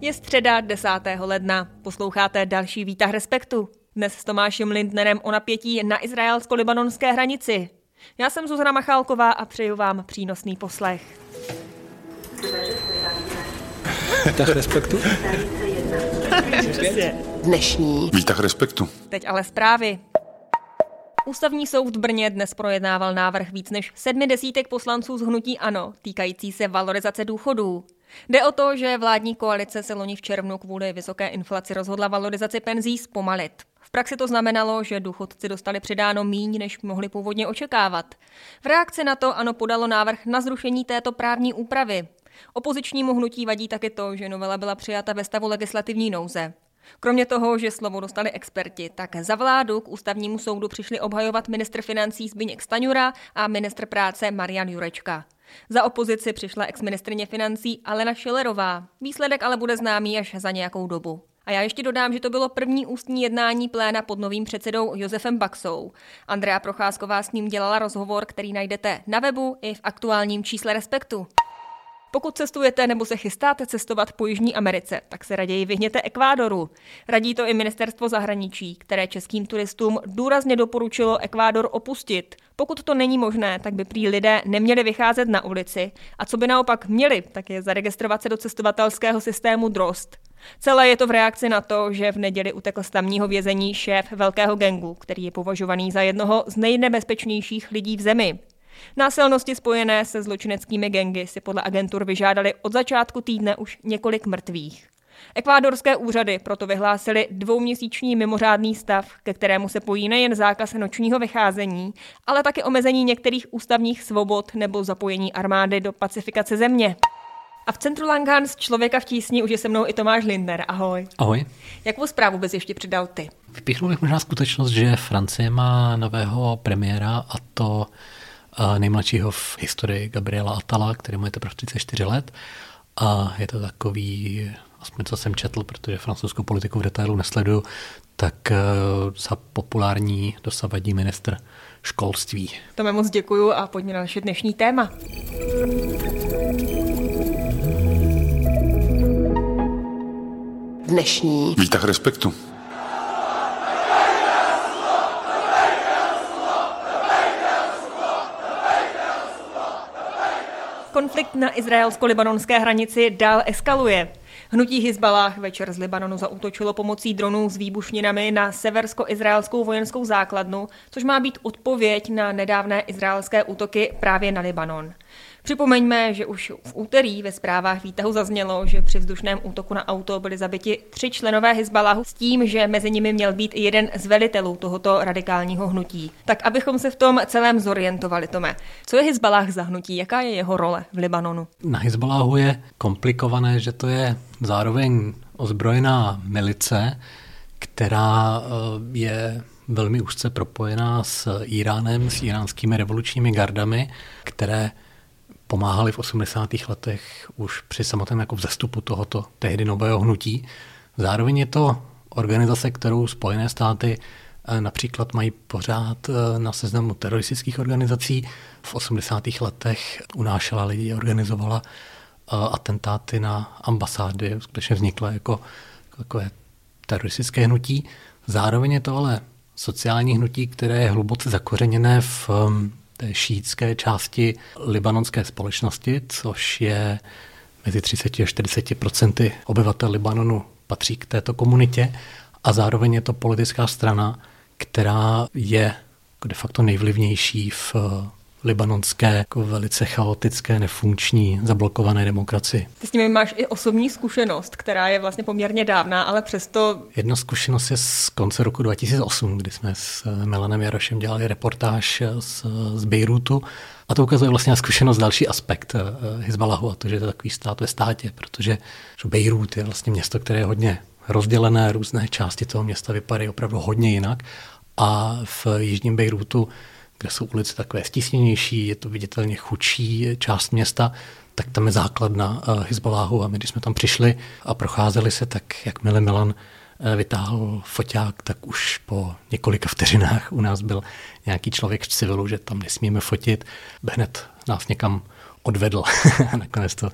Je středa 10. ledna. Posloucháte další výtah Respektu. Dnes s Tomášem Lindnerem o napětí na izraelsko-libanonské hranici. Já jsem Zuzana Machálková a přeju vám přínosný poslech. Výtah Respektu? Dnešní. Výtah Respektu. Teď ale zprávy. Ústavní soud v Brně dnes projednával návrh víc než sedmi desítek poslanců z hnutí ANO týkající se valorizace důchodů. Jde o to, že vládní koalice se loni v červnu kvůli vysoké inflaci rozhodla valorizaci penzí zpomalit. V praxi to znamenalo, že důchodci dostali přidáno míň, než mohli původně očekávat. V reakci na to ANO podalo návrh na zrušení této právní úpravy. Opozičnímu hnutí vadí také to, že novela byla přijata ve stavu legislativní nouze. Kromě toho, že slovo dostali experti, tak za vládu k ústavnímu soudu přišli obhajovat ministr financí Zbigněk Staňura a ministr práce Marian Jurečka. Za opozici přišla exministrině financí Alena Schillerová. Výsledek ale bude známý až za nějakou dobu. A já ještě dodám, že to bylo první ústní jednání pléna pod novým předsedou Josefem Baxou. Andrea Procházková s ním dělala rozhovor, který najdete na webu i v aktuálním čísle Respektu. Pokud cestujete nebo se chystáte cestovat po Jižní Americe, tak se raději vyhněte Ekvádoru. Radí to i ministerstvo zahraničí, které českým turistům důrazně doporučilo Ekvádor opustit. Pokud to není možné, tak by prý lidé neměli vycházet na ulici a co by naopak měli, tak je zaregistrovat se do cestovatelského systému DROST. Celé je to v reakci na to, že v neděli utekl z tamního vězení šéf velkého gengu, který je považovaný za jednoho z nejnebezpečnějších lidí v zemi. Násilnosti spojené se zločineckými gengy si podle agentur vyžádali od začátku týdne už několik mrtvých. Ekvádorské úřady proto vyhlásili dvouměsíční mimořádný stav, ke kterému se pojí nejen zákaz nočního vycházení, ale také omezení některých ústavních svobod nebo zapojení armády do pacifikace země. A v centru z Člověka v tísni už je se mnou i Tomáš Lindner. Ahoj. Ahoj. Jakou zprávu bys ještě přidal ty? Vypíchnul bych možná skutečnost, že Francie má nového premiéra a to nejmladšího v historii Gabriela Atala, který má teprve 34 let. A je to takový, aspoň co jsem četl, protože francouzskou politiku v detailu nesleduju, tak eh, za populární dosavadní ministr školství. To moc děkuju a pojďme na naše dnešní téma. Dnešní. Výtah respektu. Konflikt na izraelsko-libanonské hranici dál eskaluje. Hnutí Hezbalah večer z Libanonu zautočilo pomocí dronů s výbušninami na seversko-izraelskou vojenskou základnu, což má být odpověď na nedávné izraelské útoky právě na Libanon. Připomeňme, že už v úterý ve zprávách výtahu zaznělo, že při vzdušném útoku na auto byli zabiti tři členové Hezbalahu s tím, že mezi nimi měl být i jeden z velitelů tohoto radikálního hnutí. Tak abychom se v tom celém zorientovali, Tome. Co je Hezbalah za hnutí? Jaká je jeho role v Libanonu? Na Hezbalahu je komplikované, že to je zároveň ozbrojená milice, která eh, je velmi úzce propojená s Iránem, s iránskými revolučními gardami, které pomáhali v 80. letech už při samotném jako vzestupu tohoto tehdy nového hnutí. Zároveň je to organizace, kterou Spojené státy eh, například mají pořád eh, na seznamu teroristických organizací. V 80. letech unášela lidi, organizovala eh, atentáty na ambasády, skutečně vznikla jako, jako teroristické hnutí. Zároveň je to ale sociální hnutí, které je hluboce zakořeněné v té šítské části libanonské společnosti, což je mezi 30 a 40 procenty obyvatel Libanonu patří k této komunitě. A zároveň je to politická strana, která je de facto nejvlivnější v libanonské jako velice chaotické, nefunkční, zablokované demokracii. Ty s nimi máš i osobní zkušenost, která je vlastně poměrně dávná, ale přesto... Jedna zkušenost je z konce roku 2008, kdy jsme s eh, Milanem Jarošem dělali reportáž eh, z, z Bejrutu a to ukazuje vlastně na zkušenost další aspekt eh, Hezbalahu a to, že je to takový stát ve státě, protože Bejrut je vlastně město, které je hodně rozdělené, různé části toho města vypadají opravdu hodně jinak a v jižním Bejrutu kde jsou ulice takové stísněnější, je to viditelně chudší část města, tak tam je základna eh, Hezbolláhu a my, když jsme tam přišli a procházeli se, tak jakmile Milan eh, vytáhl foťák, tak už po několika vteřinách u nás byl nějaký člověk v civilu, že tam nesmíme fotit. Hned nás někam odvedl nakonec to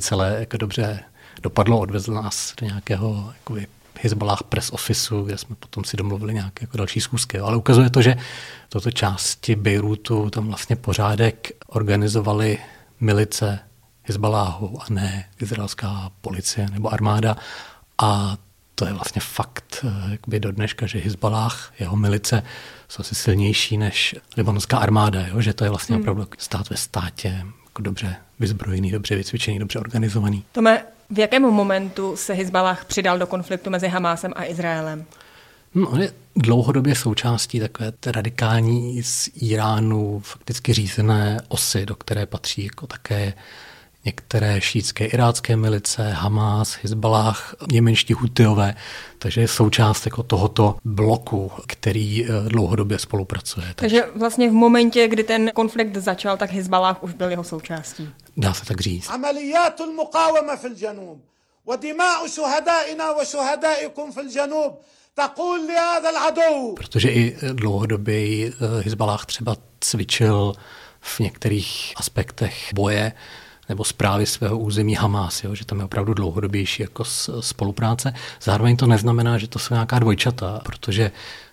celé jako dobře dopadlo, odvezl nás do nějakého jakoby, Hezbollah press officeu, kde jsme potom si domluvili nějaké jako další schůzky. Ale ukazuje to, že toto části Bejrutu tam vlastně pořádek organizovali milice Hezbollahu a ne izraelská policie nebo armáda. A to je vlastně fakt eh, jakby do dneška, že Hezbollah, jeho milice jsou asi silnější než libanonská armáda, jo? že to je vlastně hmm. opravdu stát ve státě, jako dobře vyzbrojený, dobře vycvičený, dobře organizovaný. Tome, v jakém momentu se Hezbollah přidal do konfliktu mezi Hamásem a Izraelem? No, on je dlouhodobě součástí takové radikální z Iránu fakticky řízené osy, do které patří jako také některé šítské irácké milice, Hamas, Hezbollah, němenští Hutiové, takže je součást jako tohoto bloku, který eh, dlouhodobě spolupracuje. Takže vlastně v momentě, kdy ten konflikt začal, tak Hezbollah už byl jeho součástí. Dá se tak říct. Protože i dlouhodobě eh, Hezbollah třeba cvičil v některých aspektech boje nebo zprávy svého území Hamas, jo, že tam je opravdu dlouhodobější jako spolupráce. Zároveň to neznamená, že to jsou nějaká dvojčata, protože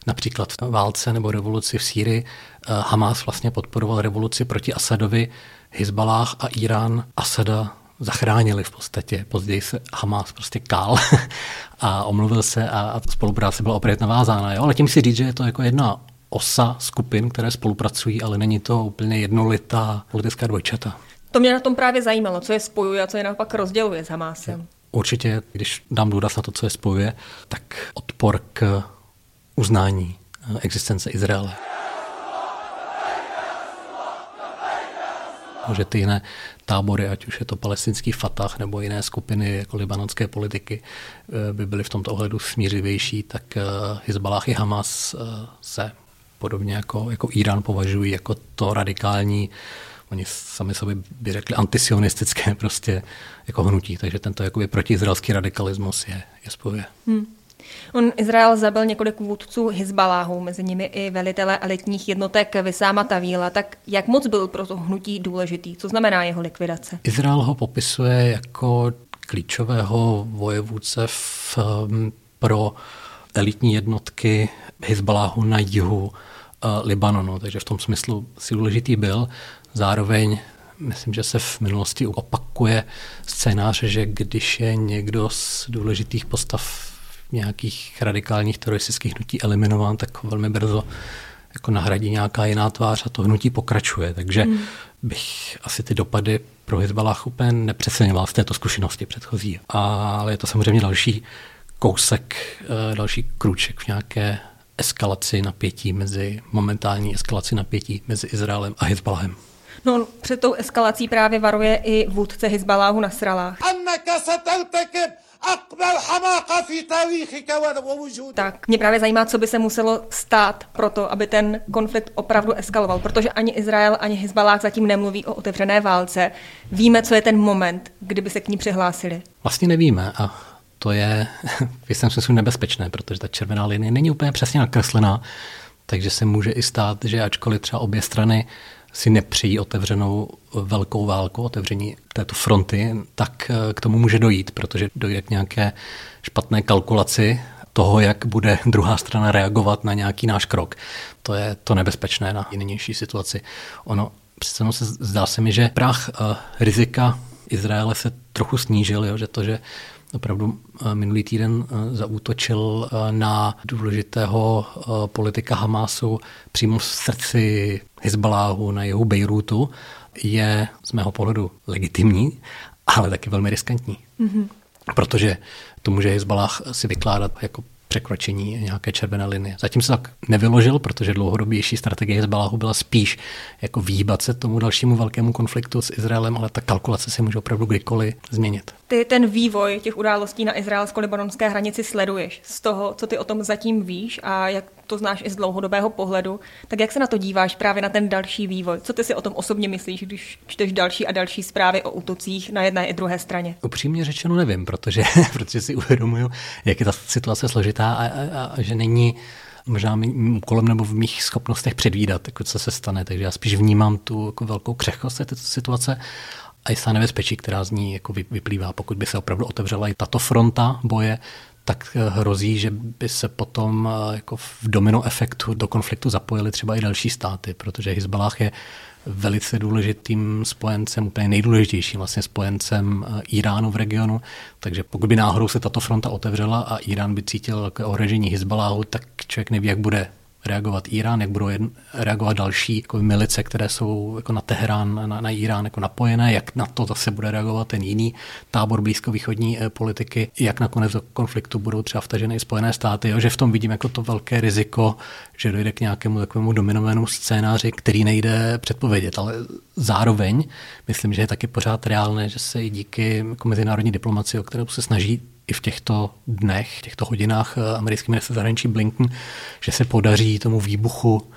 například v válce nebo revoluci v Sýrii eh, Hamas vlastně podporoval revoluci proti Asadovi, Hezbalách a Irán Asada zachránili v podstatě. Později se Hamas prostě kál a omluvil se a, a spolupráce byla opět navázána. Jo? Ale tím si říct, že je to jako jedna osa skupin, které spolupracují, ale není to úplně jednolitá politická dvojčata. To mě na tom právě zajímalo, co je spojuje a co je naopak rozděluje s Hamásem. Určitě, když dám důraz na to, co je spojuje, tak odpor k uznání eh, existence Izraele. že ty jiné tábory, ať už je to palestinský Fatah nebo jiné skupiny jako libanonské politiky, eh, by byly v tomto ohledu smířivější, tak eh, Hezbollah i Hamas se podobně jako, jako Irán považují jako to radikální Oni sami sobě by řekli antisionistické prostě jako hnutí, takže tento jakoby protiizraelský radikalismus je, je spojuje. Hmm. On Izrael zabil několik vůdců Hezbaláhu, mezi nimi i velitele elitních jednotek Vysáma Tavíla. Tak jak moc byl pro to hnutí důležitý? Co znamená jeho likvidace? Izrael ho popisuje jako klíčového vojevůdce v, um, pro elitní jednotky Hezbaláhu na jihu Libanonu, takže v tom smyslu si důležitý byl. Zároveň myslím, že se v minulosti opakuje scénář, že když je někdo z důležitých postav nějakých radikálních teroristických hnutí eliminován, tak velmi brzo jako nahradí nějaká jiná tvář a to hnutí pokračuje. Takže hmm. bych asi ty dopady pro Hezbalah úplně nepřeceňoval z této zkušenosti předchozí. Ale je to samozřejmě další kousek, eh, další krůček v nějaké eskalaci napětí mezi, momentální eskalaci napětí mezi Izraelem a Hezbalahem. No, před tou eskalací právě varuje i vůdce Hezbaláhu na Sralách. Tak, mě právě zajímá, co by se muselo stát pro to, aby ten konflikt opravdu eskaloval, protože ani Izrael, ani Hezbalách zatím nemluví o otevřené válce. Víme, co je ten moment, kdyby se k ní přihlásili. Vlastně nevíme a to je v jistém smyslu nebezpečné, protože ta červená linie není úplně přesně nakreslená, takže se může i stát, že ačkoliv třeba obě strany si nepřejí otevřenou velkou válku, otevření této fronty, tak eh, k tomu může dojít, protože dojde k nějaké špatné kalkulaci toho, jak bude druhá strana reagovat na nějaký náš krok. To je to nebezpečné na nynější situaci. Ono přece se zdá se mi, že prach uh, rizika Izraele se trochu snížil, jo, že to, že opravdu eh, minulý týden eh, zaútočil eh, na důležitého politika Hamásu přímo v srdci Hezbaláhu na jihu Bejrutu, je z mého pohledu legitimní, ale taky velmi riskantní. Mm-hmm. Protože to může Hezbalah si vykládat jako překročení nějaké červené linie. Zatím se tak nevyložil, protože dlouhodobější strategie Hezbalahu byla spíš jako výhýbat se tomu dalšímu velkému konfliktu s Izraelem, ale ta kalkulace se může opravdu kdykoliv změnit. Ty ten vývoj těch událostí na izraelsko-libanonské hranici sleduješ. Z toho, co ty o tom zatím víš a jak to znáš i z dlouhodobého pohledu, tak jak se na to díváš právě na ten další vývoj? Co ty si o tom osobně myslíš, když čteš další a další zprávy o útocích na jedné i druhé straně? Upřímně řečeno nevím, protože, protože si uvědomuju, jak je ta situace složitá a, a, a že není možná mým úkolem nebo v mých schopnostech předvídat, jako co se stane. Takže já spíš vnímám tu jako velkou křehkost této situace a jistá nebezpečí, která z ní jako vyplývá. Pokud by se opravdu otevřela i tato fronta boje, tak eh, hrozí, že by se potom eh, jako v domino efektu do konfliktu zapojili třeba i další státy, protože Hezbollah je velice důležitým spojencem, úplně nejdůležitějším vlastně spojencem eh, Iránu v regionu. Takže pokud by náhodou se tato fronta otevřela a Irán by cítil ohrožení Hezbollahu, tak člověk neví, jak bude reagovat Irán, jak budou jedn, reagovat další jako milice, které jsou jako na Teherán, na, na Irán jako napojené, jak na to zase bude reagovat ten jiný tábor blízkovýchodní eh, politiky, jak nakonec do konfliktu budou třeba vtaženy i Spojené státy, jo, že v tom vidím jako to velké riziko, že dojde k nějakému takovému dominovanému scénáři, který nejde předpovědět, ale zároveň myslím, že je taky pořád reálné, že se i díky jako mezinárodní diplomaci, o kterou se snaží i v těchto dnech, v těchto hodinách eh, americký minister zahraničí Blinken, že se podaří tomu výbuchu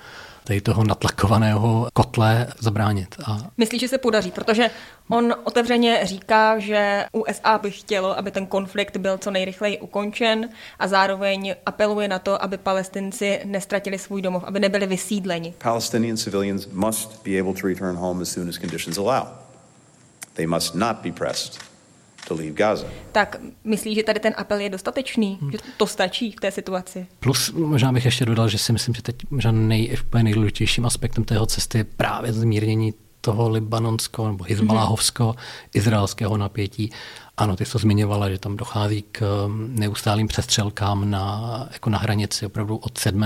tady toho natlakovaného kotle zabránit. A... Myslíš, že se podaří? Protože on otevřeně říká, že USA by chtělo, aby ten konflikt byl co nejrychleji ukončen a zároveň apeluje na to, aby palestinci nestratili svůj domov, aby nebyli vysídleni. Palestinian civilians must be able to return home as soon as conditions allow. They must not be pressed to leave Gaza. Tak myslíš, že tady ten apel je dostatečný? Hmm. Že to stačí v té situaci? Plus možná bych ještě dodal, že si myslím, že teď možná nej, nejdůležitějším aspektem tého cesty je právě zmírnění toho libanonského nebo hizbaláhovsko-izraelského napětí ano, ty jsi to zmiňovala, že tam dochází k um, neustálým přestřelkám na, jako na hranici. Opravdu od 7.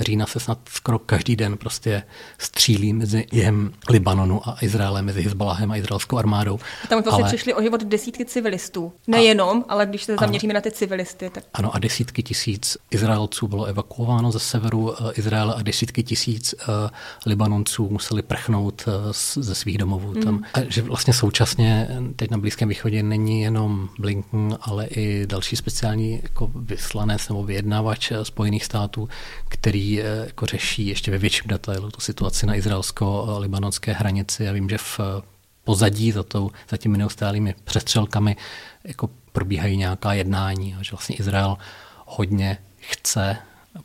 října se snad skoro každý den prostě střílí mezi jihem Libanonu a Izraelem, mezi Hezballahem a izraelskou armádou. A tam vlastně ale... přišli o život desítky civilistů. Nejenom, ale když se zaměříme ano. na ty civilisty. Tak... Ano, a desítky tisíc Izraelců bylo evakuováno ze severu uh, Izraele a desítky tisíc uh, Libanonců museli prchnout uh, ze svých domovů. Mm. Tam. A že vlastně současně teď na Blízkém východě není jenom Blinken, ale i další speciální jako vyslanec nebo vyjednávač Spojených států, který eh, jako řeší ještě ve větším detailu tu situaci na izraelsko-libanonské hranici. Já vím, že v pozadí za, tou, za těmi neustálými přestřelkami jako probíhají nějaká jednání, že vlastně Izrael hodně chce,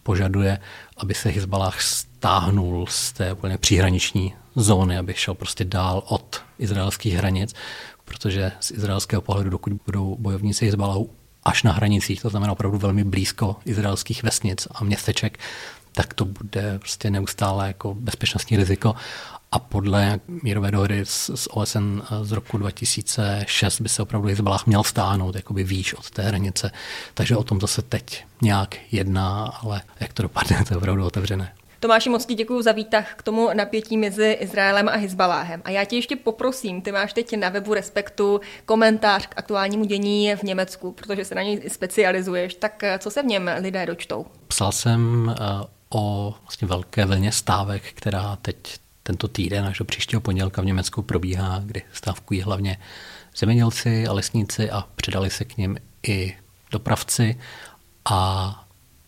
požaduje, aby se Hezbalah stáhnul z té úplně příhraniční zóny, aby šel prostě dál od izraelských hranic, protože z izraelského pohledu, dokud budou bojovníci Hezbalahu až na hranicích, to znamená opravdu velmi blízko izraelských vesnic a městeček, tak to bude prostě neustále jako bezpečnostní riziko. A podle mírové dohody z OSN z roku 2006 by se opravdu Hezbalah měl stáhnout jakoby výš od té hranice. Takže o tom zase teď nějak jedná, ale jak to dopadne, to je opravdu otevřené. Tomáši, moc ti děkuji za výtah k tomu napětí mezi Izraelem a Hezbaláhem. A já tě ještě poprosím, ty máš teď na webu Respektu komentář k aktuálnímu dění v Německu, protože se na něj specializuješ. Tak eh, co se v něm lidé dočtou? Psal jsem eh, o vlastně velké vlně stávek, která teď tento týden až do příštího pondělka v Německu probíhá, kdy stávkují hlavně zemědělci a lesníci a přidali se k ním i dopravci a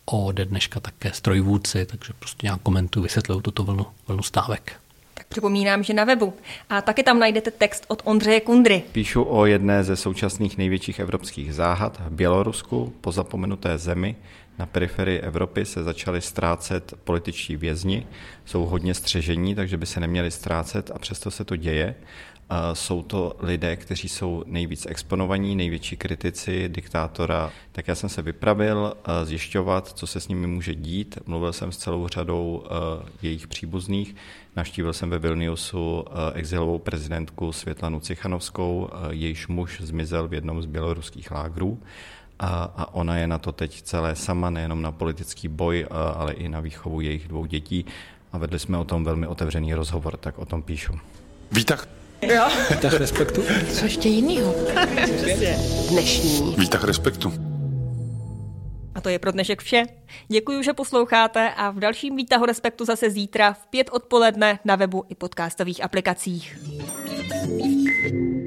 ode dneška také strojvůdci, takže prostě nějak komentuju, vysvětluju tuto vlnu, vlnu stávek. Tak připomínám, že na webu. A taky tam najdete text od Ondřeje Kundry. Píšu o jedné ze současných největších evropských záhad v Bělorusku, po zapomenuté zemi. Na periferii Evropy se začaly ztrácet političtí vězni, jsou hodně střežení, takže by se neměli ztrácet a přesto se to děje. Jsou to lidé, kteří jsou nejvíc exponovaní, největší kritici diktátora. Tak já jsem se vypravil zjišťovat, co se s nimi může dít. Mluvil jsem s celou řadou jejich příbuzných. Navštívil jsem ve Vilniusu exilovou prezidentku Světlanu Cichanovskou, jejíž muž zmizel v jednom z běloruských lágrů. A, a ona je na to teď celé sama, nejenom na politický boj, ale i na výchovu jejich dvou dětí. A vedli jsme o tom velmi otevřený rozhovor, tak o tom píšu. Vítah Jo. Výtah respektu. Co ještě jinýho? Dnešní. Výtah respektu. A to je pro dnešek vše. Děkuji, že posloucháte a v dalším výtahu respektu zase zítra v pět odpoledne na webu i podcastových aplikacích. thank you